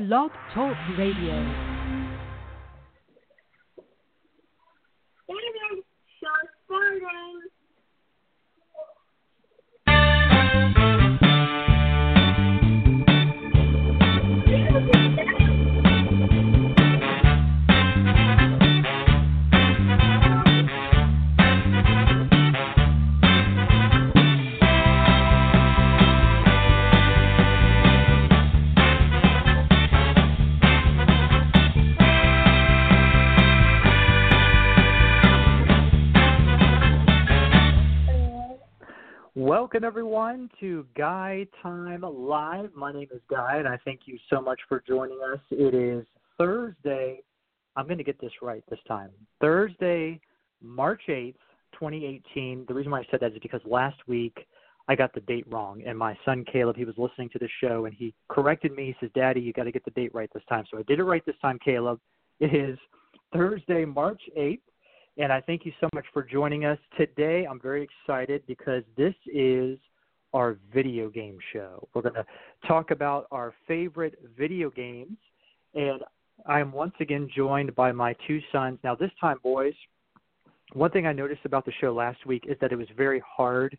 Blog Talk Radio. Welcome everyone to Guy Time Live. My name is Guy, and I thank you so much for joining us. It is Thursday. I'm going to get this right this time. Thursday, March 8th, 2018. The reason why I said that is because last week I got the date wrong, and my son Caleb, he was listening to the show, and he corrected me. He says, "Daddy, you got to get the date right this time." So I did it right this time, Caleb. It is Thursday, March 8th and I thank you so much for joining us today. I'm very excited because this is our video game show. We're going to talk about our favorite video games, and I am once again joined by my two sons. Now, this time, boys, one thing I noticed about the show last week is that it was very hard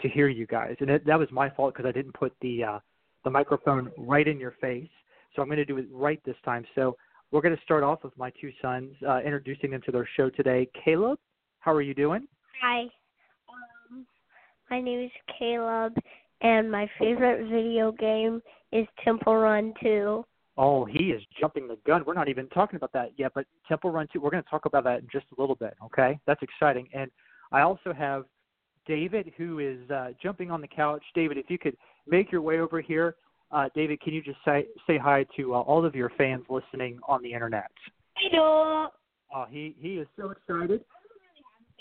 to hear you guys, and it, that was my fault because I didn't put the uh, the microphone right in your face. So I'm going to do it right this time. So we're going to start off with my two sons, uh, introducing them to their show today. Caleb, how are you doing? Hi. Um, my name is Caleb, and my favorite video game is Temple Run 2. Oh, he is jumping the gun. We're not even talking about that yet, but Temple Run 2, we're going to talk about that in just a little bit, okay? That's exciting. And I also have David, who is uh, jumping on the couch. David, if you could make your way over here. Uh, David, can you just say say hi to uh, all of your fans listening on the internet? Hello. Oh, he he is so excited.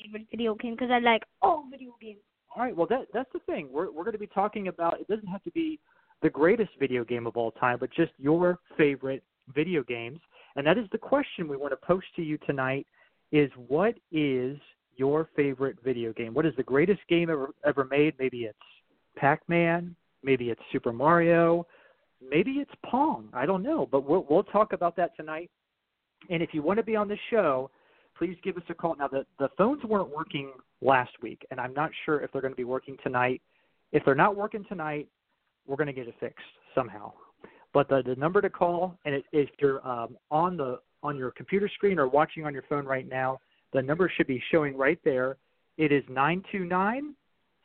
Favorite video game because I like all video games. All right, well that that's the thing. We're we're going to be talking about. It doesn't have to be the greatest video game of all time, but just your favorite video games. And that is the question we want to post to you tonight: is what is your favorite video game? What is the greatest game ever ever made? Maybe it's Pac-Man, Maybe it's Super Mario. Maybe it's Pong. I don't know, but we'll we'll talk about that tonight. And if you want to be on the show, please give us a call. Now the the phones weren't working last week, and I'm not sure if they're going to be working tonight. If they're not working tonight, we're going to get it fixed somehow. But the the number to call, and it, if you're um, on the on your computer screen or watching on your phone right now, the number should be showing right there. It is nine two nine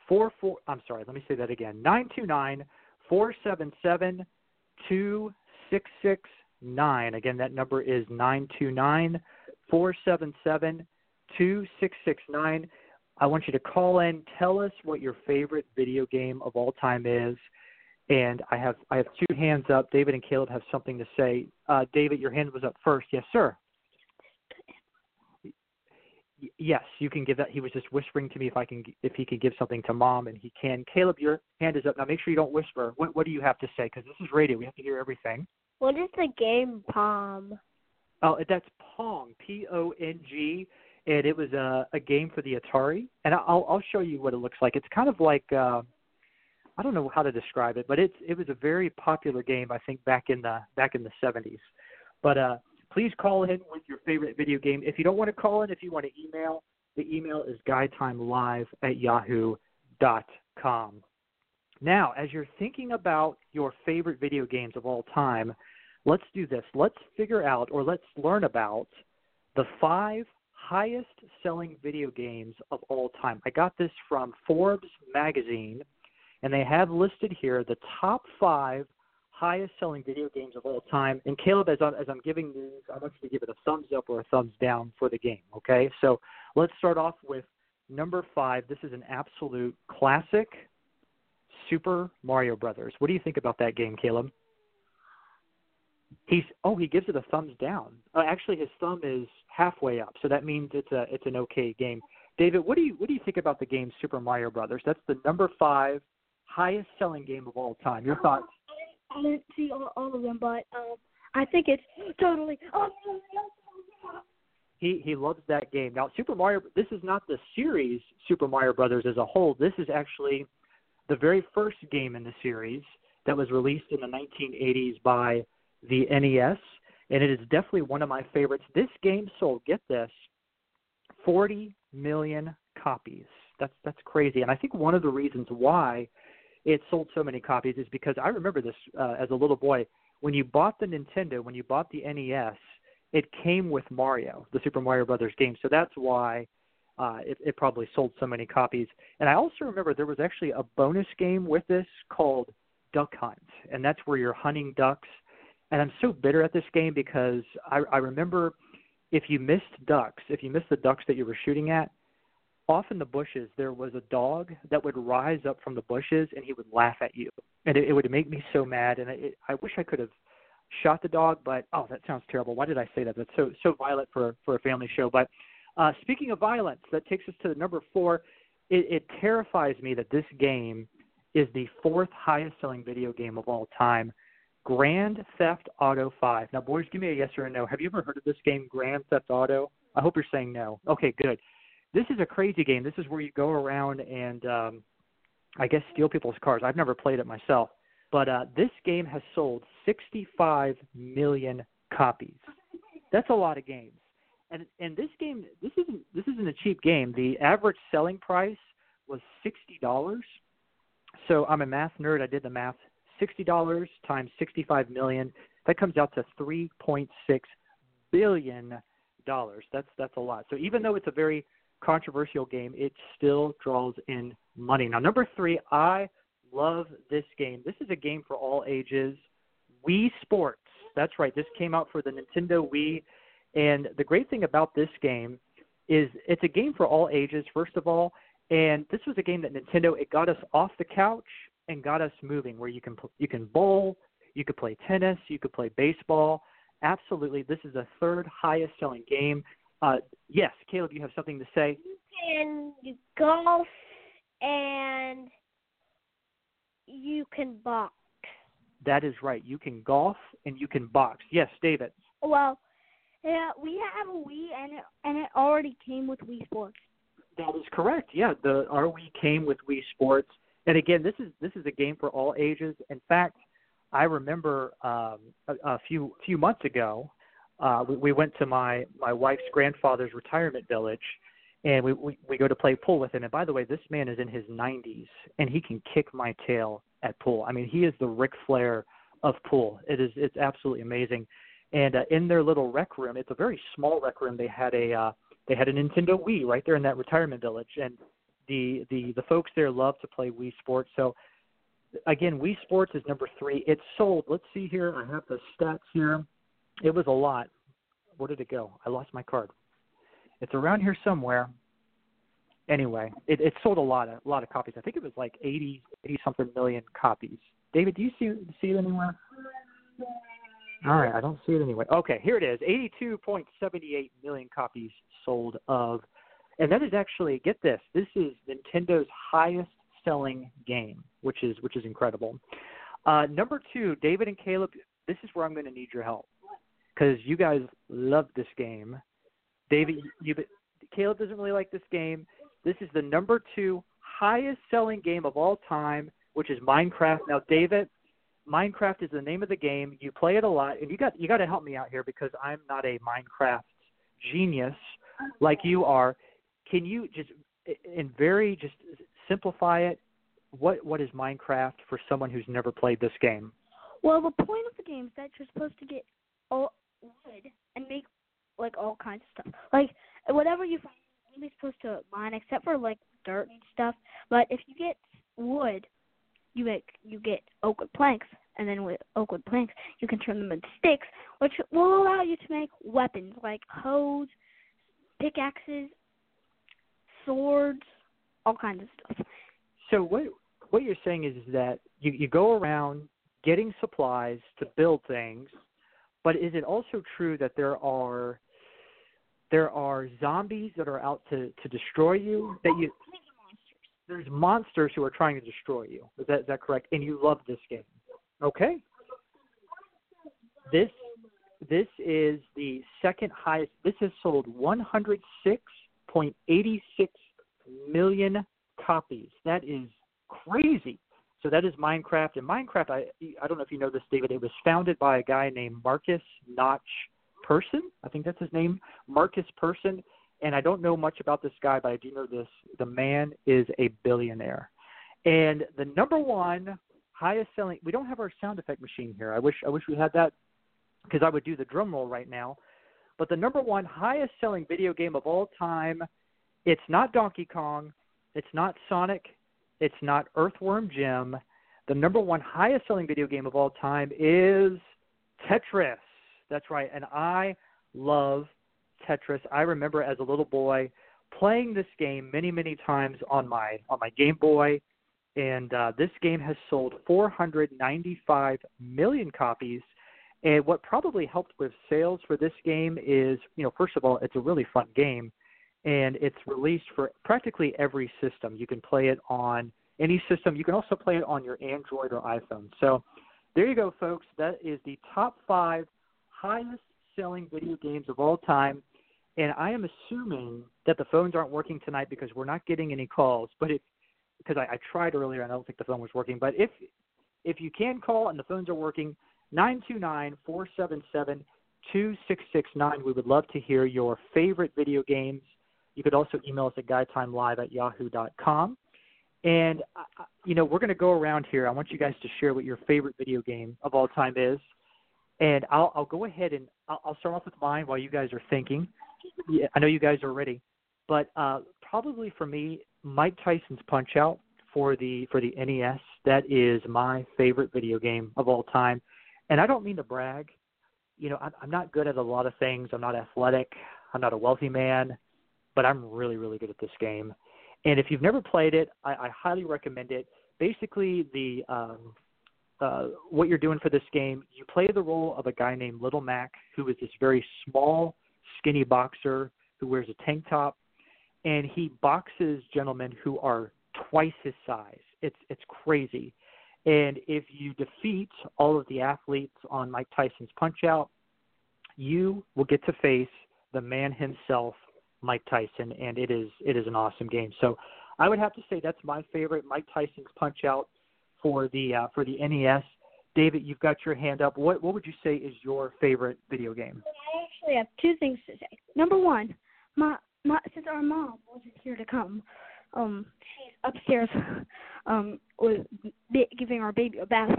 four four. I'm sorry. Let me say that again. Nine two nine four seven seven two six six nine. Again, that number is nine two nine four seven seven two six six nine. I want you to call in. Tell us what your favorite video game of all time is. And I have I have two hands up. David and Caleb have something to say. Uh, David, your hand was up first. Yes, sir yes, you can give that. He was just whispering to me if I can, if he can give something to mom, and he can. Caleb, your hand is up now. Make sure you don't whisper. What What do you have to say? Because this is radio. We have to hear everything. What is the game Pong? Oh, that's Pong. P O N G. And it was a a game for the Atari, and I'll I'll show you what it looks like. It's kind of like uh, I don't know how to describe it, but it's it was a very popular game. I think back in the back in the 70s. But uh, please call in with your favorite video game. If you don't want to call in, if you want to email, the email is guytimelive at yahoo.com. Now, as you're thinking about your favorite video games of all time, let's do this. Let's figure out or let's learn about the five highest selling video games of all time. I got this from Forbes magazine, and they have listed here the top five highest selling video games of all time. And Caleb, as I'm, as I'm giving these, I want you to give it a thumbs up or a thumbs down for the game. Okay, so let's start off with number five. This is an absolute classic, Super Mario Brothers. What do you think about that game, Caleb? He's oh he gives it a thumbs down. Uh, actually, his thumb is halfway up, so that means it's a it's an okay game. David, what do you what do you think about the game Super Mario Brothers? That's the number five highest selling game of all time. Your thoughts? I didn't see all, all of them, but um, I think it's totally. Oh, he he loves that game. Now, Super Mario. This is not the series Super Mario Brothers as a whole. This is actually the very first game in the series that was released in the 1980s by the NES, and it is definitely one of my favorites. This game sold, get this, 40 million copies. That's that's crazy, and I think one of the reasons why it sold so many copies is because I remember this uh, as a little boy. When you bought the Nintendo, when you bought the NES, it came with Mario, the Super Mario Brothers game. So that's why uh, it, it probably sold so many copies. And I also remember there was actually a bonus game with this called Duck Hunt, and that's where you're hunting ducks. And I'm so bitter at this game because I, I remember if you missed ducks, if you missed the ducks that you were shooting at, off in the bushes there was a dog that would rise up from the bushes and he would laugh at you, and it, it would make me so mad. And it, I wish I could have shot the dog, but oh, that sounds terrible. Why did I say that? That's so so violent for for a family show. But uh, speaking of violence, that takes us to number four. It, it terrifies me that this game is the fourth highest selling video game of all time. Grand Theft Auto 5. Now, boys, give me a yes or a no. Have you ever heard of this game, Grand Theft Auto? I hope you're saying no. Okay, good. This is a crazy game. This is where you go around and, um, I guess, steal people's cars. I've never played it myself, but uh, this game has sold 65 million copies. That's a lot of games. And and this game, this isn't this isn't a cheap game. The average selling price was sixty dollars. So I'm a math nerd. I did the math sixty dollars times sixty five million, that comes out to three point six billion dollars. That's that's a lot. So even though it's a very controversial game, it still draws in money. Now number three, I love this game. This is a game for all ages. Wii Sports. That's right. This came out for the Nintendo Wii. And the great thing about this game is it's a game for all ages, first of all. And this was a game that Nintendo it got us off the couch and got us moving where you can you can bowl, you could play tennis, you could play baseball. Absolutely, this is the third highest selling game. Uh, yes, Caleb, you have something to say. You can you golf and you can box. That is right. You can golf and you can box. Yes, David. Well, yeah, we have a Wii and it and it already came with Wii Sports. That is correct. Yeah, the our Wii came with Wii Sports and again, this is this is a game for all ages. In fact, I remember um, a, a few few months ago, uh, we, we went to my my wife's grandfather's retirement village, and we, we we go to play pool with him. And by the way, this man is in his 90s, and he can kick my tail at pool. I mean, he is the Ric Flair of pool. It is it's absolutely amazing. And uh, in their little rec room, it's a very small rec room. They had a uh, they had a Nintendo Wii right there in that retirement village, and the the the folks there love to play Wii Sports. So again, Wii Sports is number three. It sold. Let's see here. I have the stats here. It was a lot. Where did it go? I lost my card. It's around here somewhere. Anyway, it, it sold a lot of a lot of copies. I think it was like 80, 80 something million copies. David, do you see see it anywhere? All right, I don't see it anyway. Okay, here it is. 82.78 million copies sold of and that is actually get this. This is Nintendo's highest selling game, which is which is incredible. Uh, number two, David and Caleb. This is where I'm going to need your help because you guys love this game. David, you, Caleb doesn't really like this game. This is the number two highest selling game of all time, which is Minecraft. Now, David, Minecraft is the name of the game. You play it a lot, and you got you got to help me out here because I'm not a Minecraft genius like you are. Can you just in very just simplify it? What what is Minecraft for someone who's never played this game? Well, the point of the game is that you're supposed to get all wood and make like all kinds of stuff. Like whatever you find, you're supposed to mine, except for like dirt and stuff. But if you get wood, you make you get oak wood planks, and then with oak wood planks, you can turn them into sticks, which will allow you to make weapons like hoes, pickaxes, swords, all kinds of stuff. So what what you're saying is that you, you go around getting supplies to build things, but is it also true that there are there are zombies that are out to to destroy you that you there's monsters who are trying to destroy you. Is that is that correct? And you love this game. Okay. This this is the second highest. This has sold 106.86 million copies. That is crazy. So that is Minecraft. And Minecraft, I I don't know if you know this, David. It was founded by a guy named Markus Notch Persson. I think that's his name, Markus Persson. And I don't know much about this guy, but I do know this: the man is a billionaire. And the number one highest selling. We don't have our sound effect machine here. I wish I wish we had that because I would do the drum roll right now. But the number one highest selling video game of all time, it's not Donkey Kong, it's not Sonic, it's not Earthworm Jim. The number one highest selling video game of all time is Tetris. That's right. And I love Tetris. I remember as a little boy playing this game many, many times on my on my Game Boy. And uh, this game has sold 495 million copies. And what probably helped with sales for this game is, you know, first of all, it's a really fun game and it's released for practically every system. You can play it on any system. You can also play it on your Android or iPhone. So there you go, folks. That is the top five highest selling video games of all time. And I am assuming that the phones aren't working tonight because we're not getting any calls. But if because I, I tried earlier and I don't think the phone was working. But if if you can call and the phones are working, nine two nine four seven seven two six six nine. We would love to hear your favorite video games you could also email us at guytimelive at yahoo.com. And, uh, you know, we're going to go around here. I want you guys to share what your favorite video game of all time is. And I'll, I'll go ahead and I'll, I'll start off with mine while you guys are thinking. Yeah, I know you guys are ready. But uh, probably for me, Mike Tyson's Punch Out for the for the NES. That is my favorite video game of all time. And I don't mean to brag. You know, I'm, I'm not good at a lot of things. I'm not athletic. I'm not a wealthy man but I'm really, really good at this game. And if you've never played it, I, I highly recommend it. Basically, the um, uh, what you're doing for this game, you play the role of a guy named Little Mac, who is this very small, skinny boxer who wears a tank top, and he boxes gentlemen who are twice his size. It's it's crazy. And if you defeat all of the athletes on Mike Tyson's Punch Out, you will get to face the man himself, Mike Tyson, and it is it is an awesome game. So I would have to say that's my favorite, Mike Tyson's Punch Out for the uh, for the NES. David, you've got your hand up. What what would you say is your favorite video game? I actually have two things to say. Number one, my my since our mom wasn't here to come, um, she's upstairs, um, with giving our baby a bath.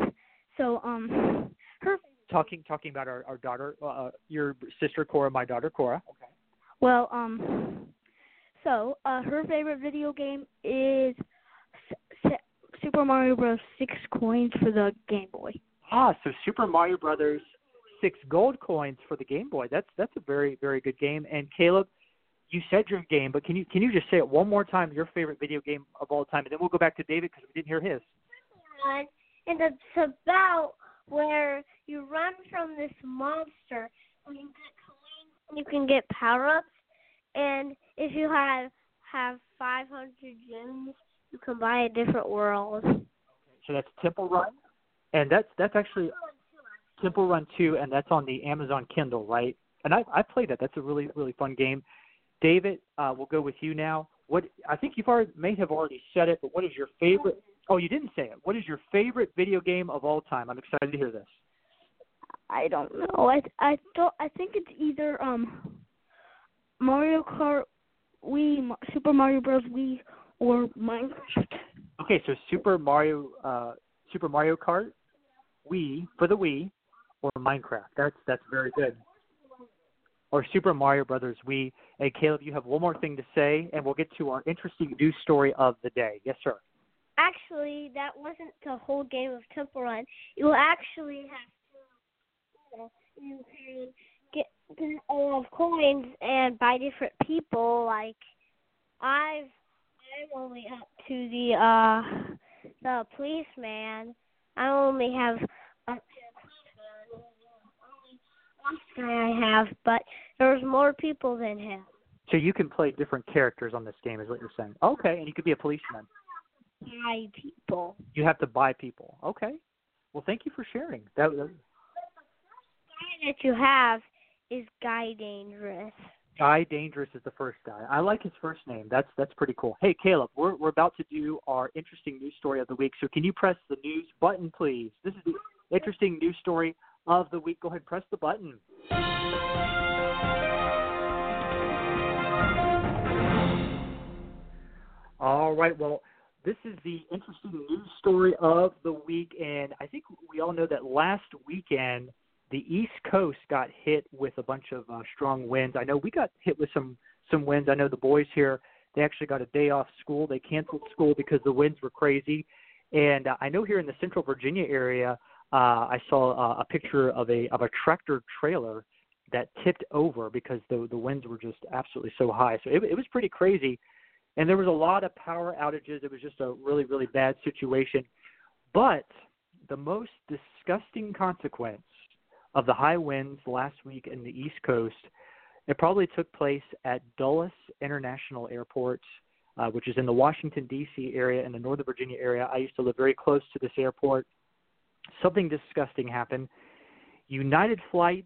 So um, her talking talking about our our daughter, uh, your sister Cora, my daughter Cora. Okay. Well, um, so uh, her favorite video game is S- S- Super Mario Bros. Six coins for the Game Boy. Ah, so Super Mario Brothers six gold coins for the Game Boy. That's that's a very very good game. And Caleb, you said your game, but can you can you just say it one more time? Your favorite video game of all time, and then we'll go back to David because we didn't hear his. And it's about where you run from this monster and you get you can get power ups, and if you have have 500 gems, you can buy a different world. So that's Temple Run, and that's that's actually Temple Run 2, and that's on the Amazon Kindle, right? And I I played that. That's a really really fun game. David, uh, we'll go with you now. What I think you've already may have already said it, but what is your favorite? Oh, you didn't say it. What is your favorite video game of all time? I'm excited to hear this. I don't know. I I thought I think it's either um Mario Kart Wii, Super Mario Bros. Wii, or Minecraft. Okay, so Super Mario uh Super Mario Kart Wii for the Wii or Minecraft. That's that's very good. Or Super Mario Brothers Wii. Hey Caleb, you have one more thing to say, and we'll get to our interesting news story of the day. Yes, sir. Actually, that wasn't the whole game of Temple Run. You actually have you can get, a lot of coins and buy different people. Like I've I'm only up to the uh the policeman. I only have up to the policeman. guy I have, but there's more people than him. So you can play different characters on this game, is what you're saying? Okay, and you could be a policeman. Buy people. You have to buy people. Okay. Well, thank you for sharing. That, that that you have is Guy Dangerous. Guy Dangerous is the first guy. I like his first name. That's that's pretty cool. Hey Caleb, we're we're about to do our interesting news story of the week. So can you press the news button, please? This is the interesting news story of the week. Go ahead, press the button. All right. Well, this is the interesting news story of the week, and I think we all know that last weekend the East Coast got hit with a bunch of uh, strong winds. I know we got hit with some some winds. I know the boys here they actually got a day off school. They canceled school because the winds were crazy. And uh, I know here in the Central Virginia area, uh, I saw uh, a picture of a of a tractor trailer that tipped over because the the winds were just absolutely so high. So it, it was pretty crazy, and there was a lot of power outages. It was just a really really bad situation. But the most disgusting consequence of the high winds last week in the East Coast, it probably took place at Dulles International Airport, uh, which is in the Washington D.C. area in the Northern Virginia area. I used to live very close to this airport. Something disgusting happened. United Flight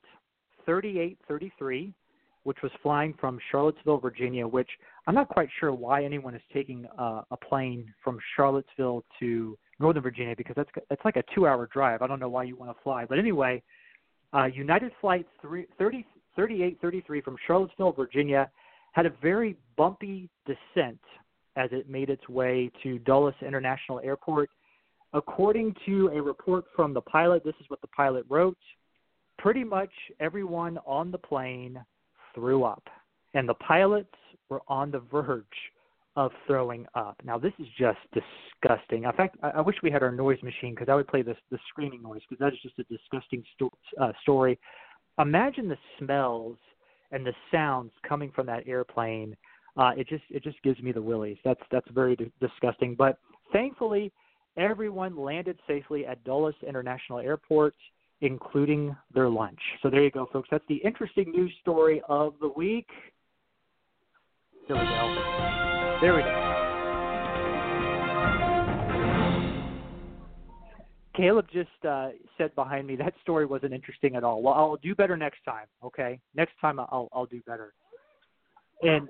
3833, which was flying from Charlottesville, Virginia, which I'm not quite sure why anyone is taking uh, a plane from Charlottesville to Northern Virginia because that's that's like a two-hour drive. I don't know why you want to fly, but anyway, uh, United Flight 3, 30, 3833 from Charlottesville, Virginia, had a very bumpy descent as it made its way to Dulles International Airport. According to a report from the pilot, this is what the pilot wrote pretty much everyone on the plane threw up, and the pilots were on the verge of throwing up. Now this is just disgusting. In fact, I, I wish we had our noise machine because I would play this the screaming noise because that is just a disgusting sto- uh, story. Imagine the smells and the sounds coming from that airplane. Uh, it just it just gives me the willies. That's that's very d- disgusting. But thankfully, everyone landed safely at Dulles International Airport, including their lunch. So there you go, folks. That's the interesting news story of the week. There we go. There we go. Caleb just uh, said behind me that story wasn't interesting at all. Well, I'll do better next time. Okay, next time I'll I'll do better. And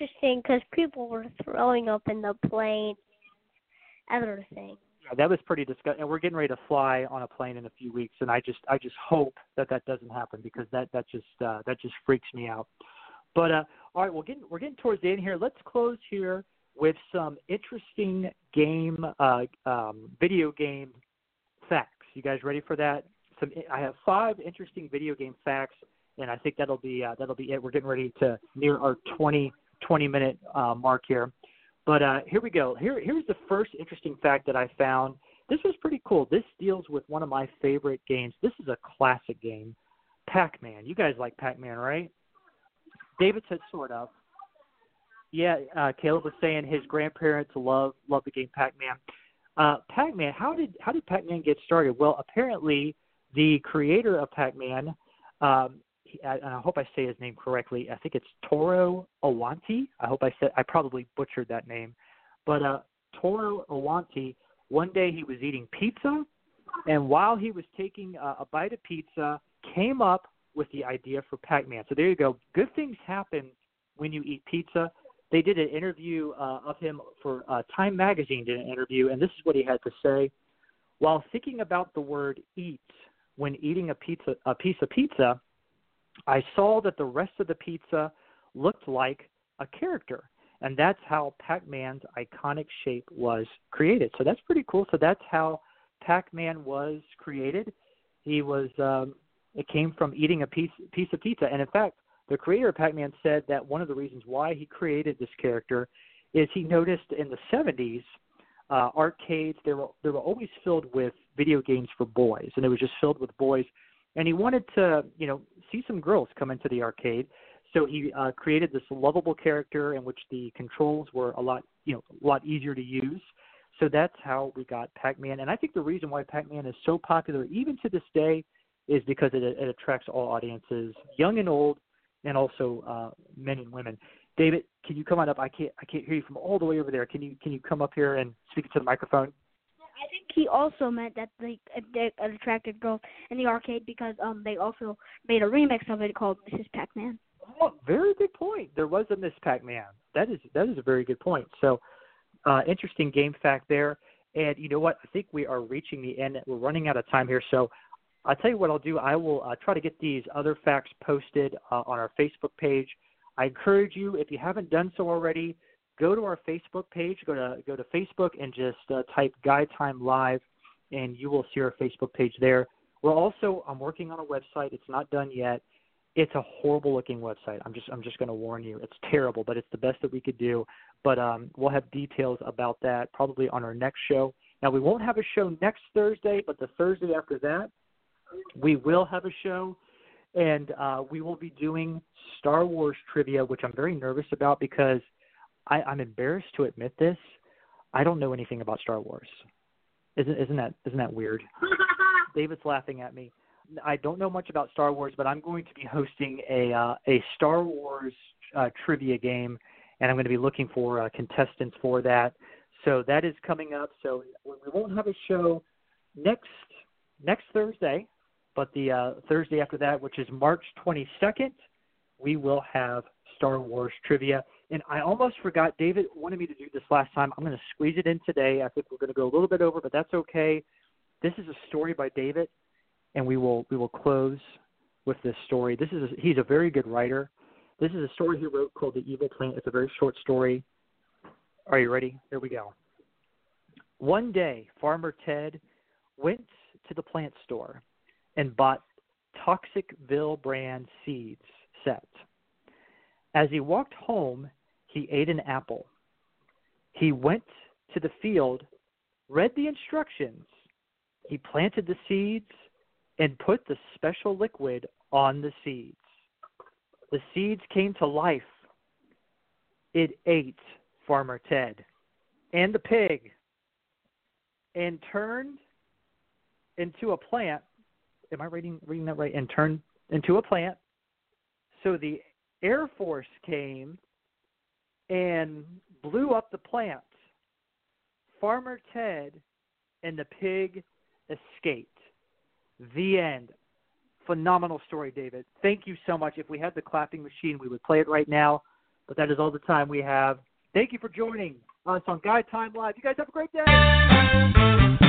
interesting because people were throwing up in the plane and other things. Yeah, that was pretty disgusting. And we're getting ready to fly on a plane in a few weeks, and I just I just hope that that doesn't happen because that that just uh, that just freaks me out. But uh, all right, we're getting we're getting towards the end here. Let's close here with some interesting game, uh, um, video game facts. You guys ready for that? Some I have five interesting video game facts, and I think that'll be uh, that'll be it. We're getting ready to near our 20 20 minute uh, mark here. But uh, here we go. Here here's the first interesting fact that I found. This was pretty cool. This deals with one of my favorite games. This is a classic game, Pac-Man. You guys like Pac-Man, right? David said sort of. Yeah, uh, Caleb was saying his grandparents love love the game Pac-Man. Uh, Pac-Man, how did how did Pac-Man get started? Well, apparently the creator of Pac-Man, um, I, I hope I say his name correctly. I think it's Toro Awanti. I hope I said I probably butchered that name, but uh, Toro Awanti. One day he was eating pizza, and while he was taking uh, a bite of pizza, came up with the idea for Pac-Man. So there you go. Good things happen when you eat pizza. They did an interview uh, of him for uh, Time Magazine. Did an interview, and this is what he had to say. While thinking about the word "eat" when eating a pizza, a piece of pizza, I saw that the rest of the pizza looked like a character, and that's how Pac-Man's iconic shape was created. So that's pretty cool. So that's how Pac-Man was created. He was um, it came from eating a piece piece of pizza. And in fact, the creator of Pac-Man said that one of the reasons why he created this character is he noticed in the 70s uh, arcades they were they were always filled with video games for boys, and it was just filled with boys. And he wanted to you know see some girls come into the arcade, so he uh, created this lovable character in which the controls were a lot you know a lot easier to use. So that's how we got Pac-Man. And I think the reason why Pac-Man is so popular even to this day is because it, it attracts all audiences, young and old, and also uh, men and women. David, can you come on up? I can't I can't hear you from all the way over there. Can you can you come up here and speak to the microphone? I think he also meant that they, they attracted girls in the arcade because um they also made a remix of it called Mrs. Pac-Man. Oh, very good point. There was a Miss Pac-Man. That is that is a very good point. So, uh, interesting game fact there. And you know what? I think we are reaching the end. We're running out of time here. So, I'll tell you what I'll do. I will uh, try to get these other facts posted uh, on our Facebook page. I encourage you, if you haven't done so already, go to our Facebook page. Go to go to Facebook and just uh, type Guy Time Live, and you will see our Facebook page there. We're also I'm working on a website. It's not done yet. It's a horrible looking website. I'm just I'm just going to warn you. It's terrible, but it's the best that we could do. But um, we'll have details about that probably on our next show. Now we won't have a show next Thursday, but the Thursday after that, we will have a show, and uh, we will be doing Star Wars trivia, which I'm very nervous about because I, I'm embarrassed to admit this. I don't know anything about Star Wars. Isn't isn't that isn't that weird? David's laughing at me. I don't know much about Star Wars, but I'm going to be hosting a uh, a Star Wars uh, trivia game, and I'm going to be looking for uh, contestants for that. So that is coming up. So we won't have a show next next Thursday, but the uh, Thursday after that, which is March 22nd, we will have Star Wars trivia. And I almost forgot. David wanted me to do this last time. I'm going to squeeze it in today. I think we're going to go a little bit over, but that's okay. This is a story by David, and we will we will close with this story. This is a, he's a very good writer. This is a story he wrote called The Evil Plant. It's a very short story. Are you ready? Here we go. One day, Farmer Ted went to the plant store and bought Toxicville brand seeds set. As he walked home, he ate an apple. He went to the field, read the instructions, he planted the seeds and put the special liquid on the seeds. The seeds came to life. It ate Farmer Ted and the pig and turned into a plant. Am I reading reading that right? And turned into a plant. So the Air Force came and blew up the plant. Farmer Ted and the pig escaped. The end. Phenomenal story, David. Thank you so much. If we had the clapping machine, we would play it right now, but that is all the time we have. Thank you for joining us on Guy Time Live. You guys have a great day.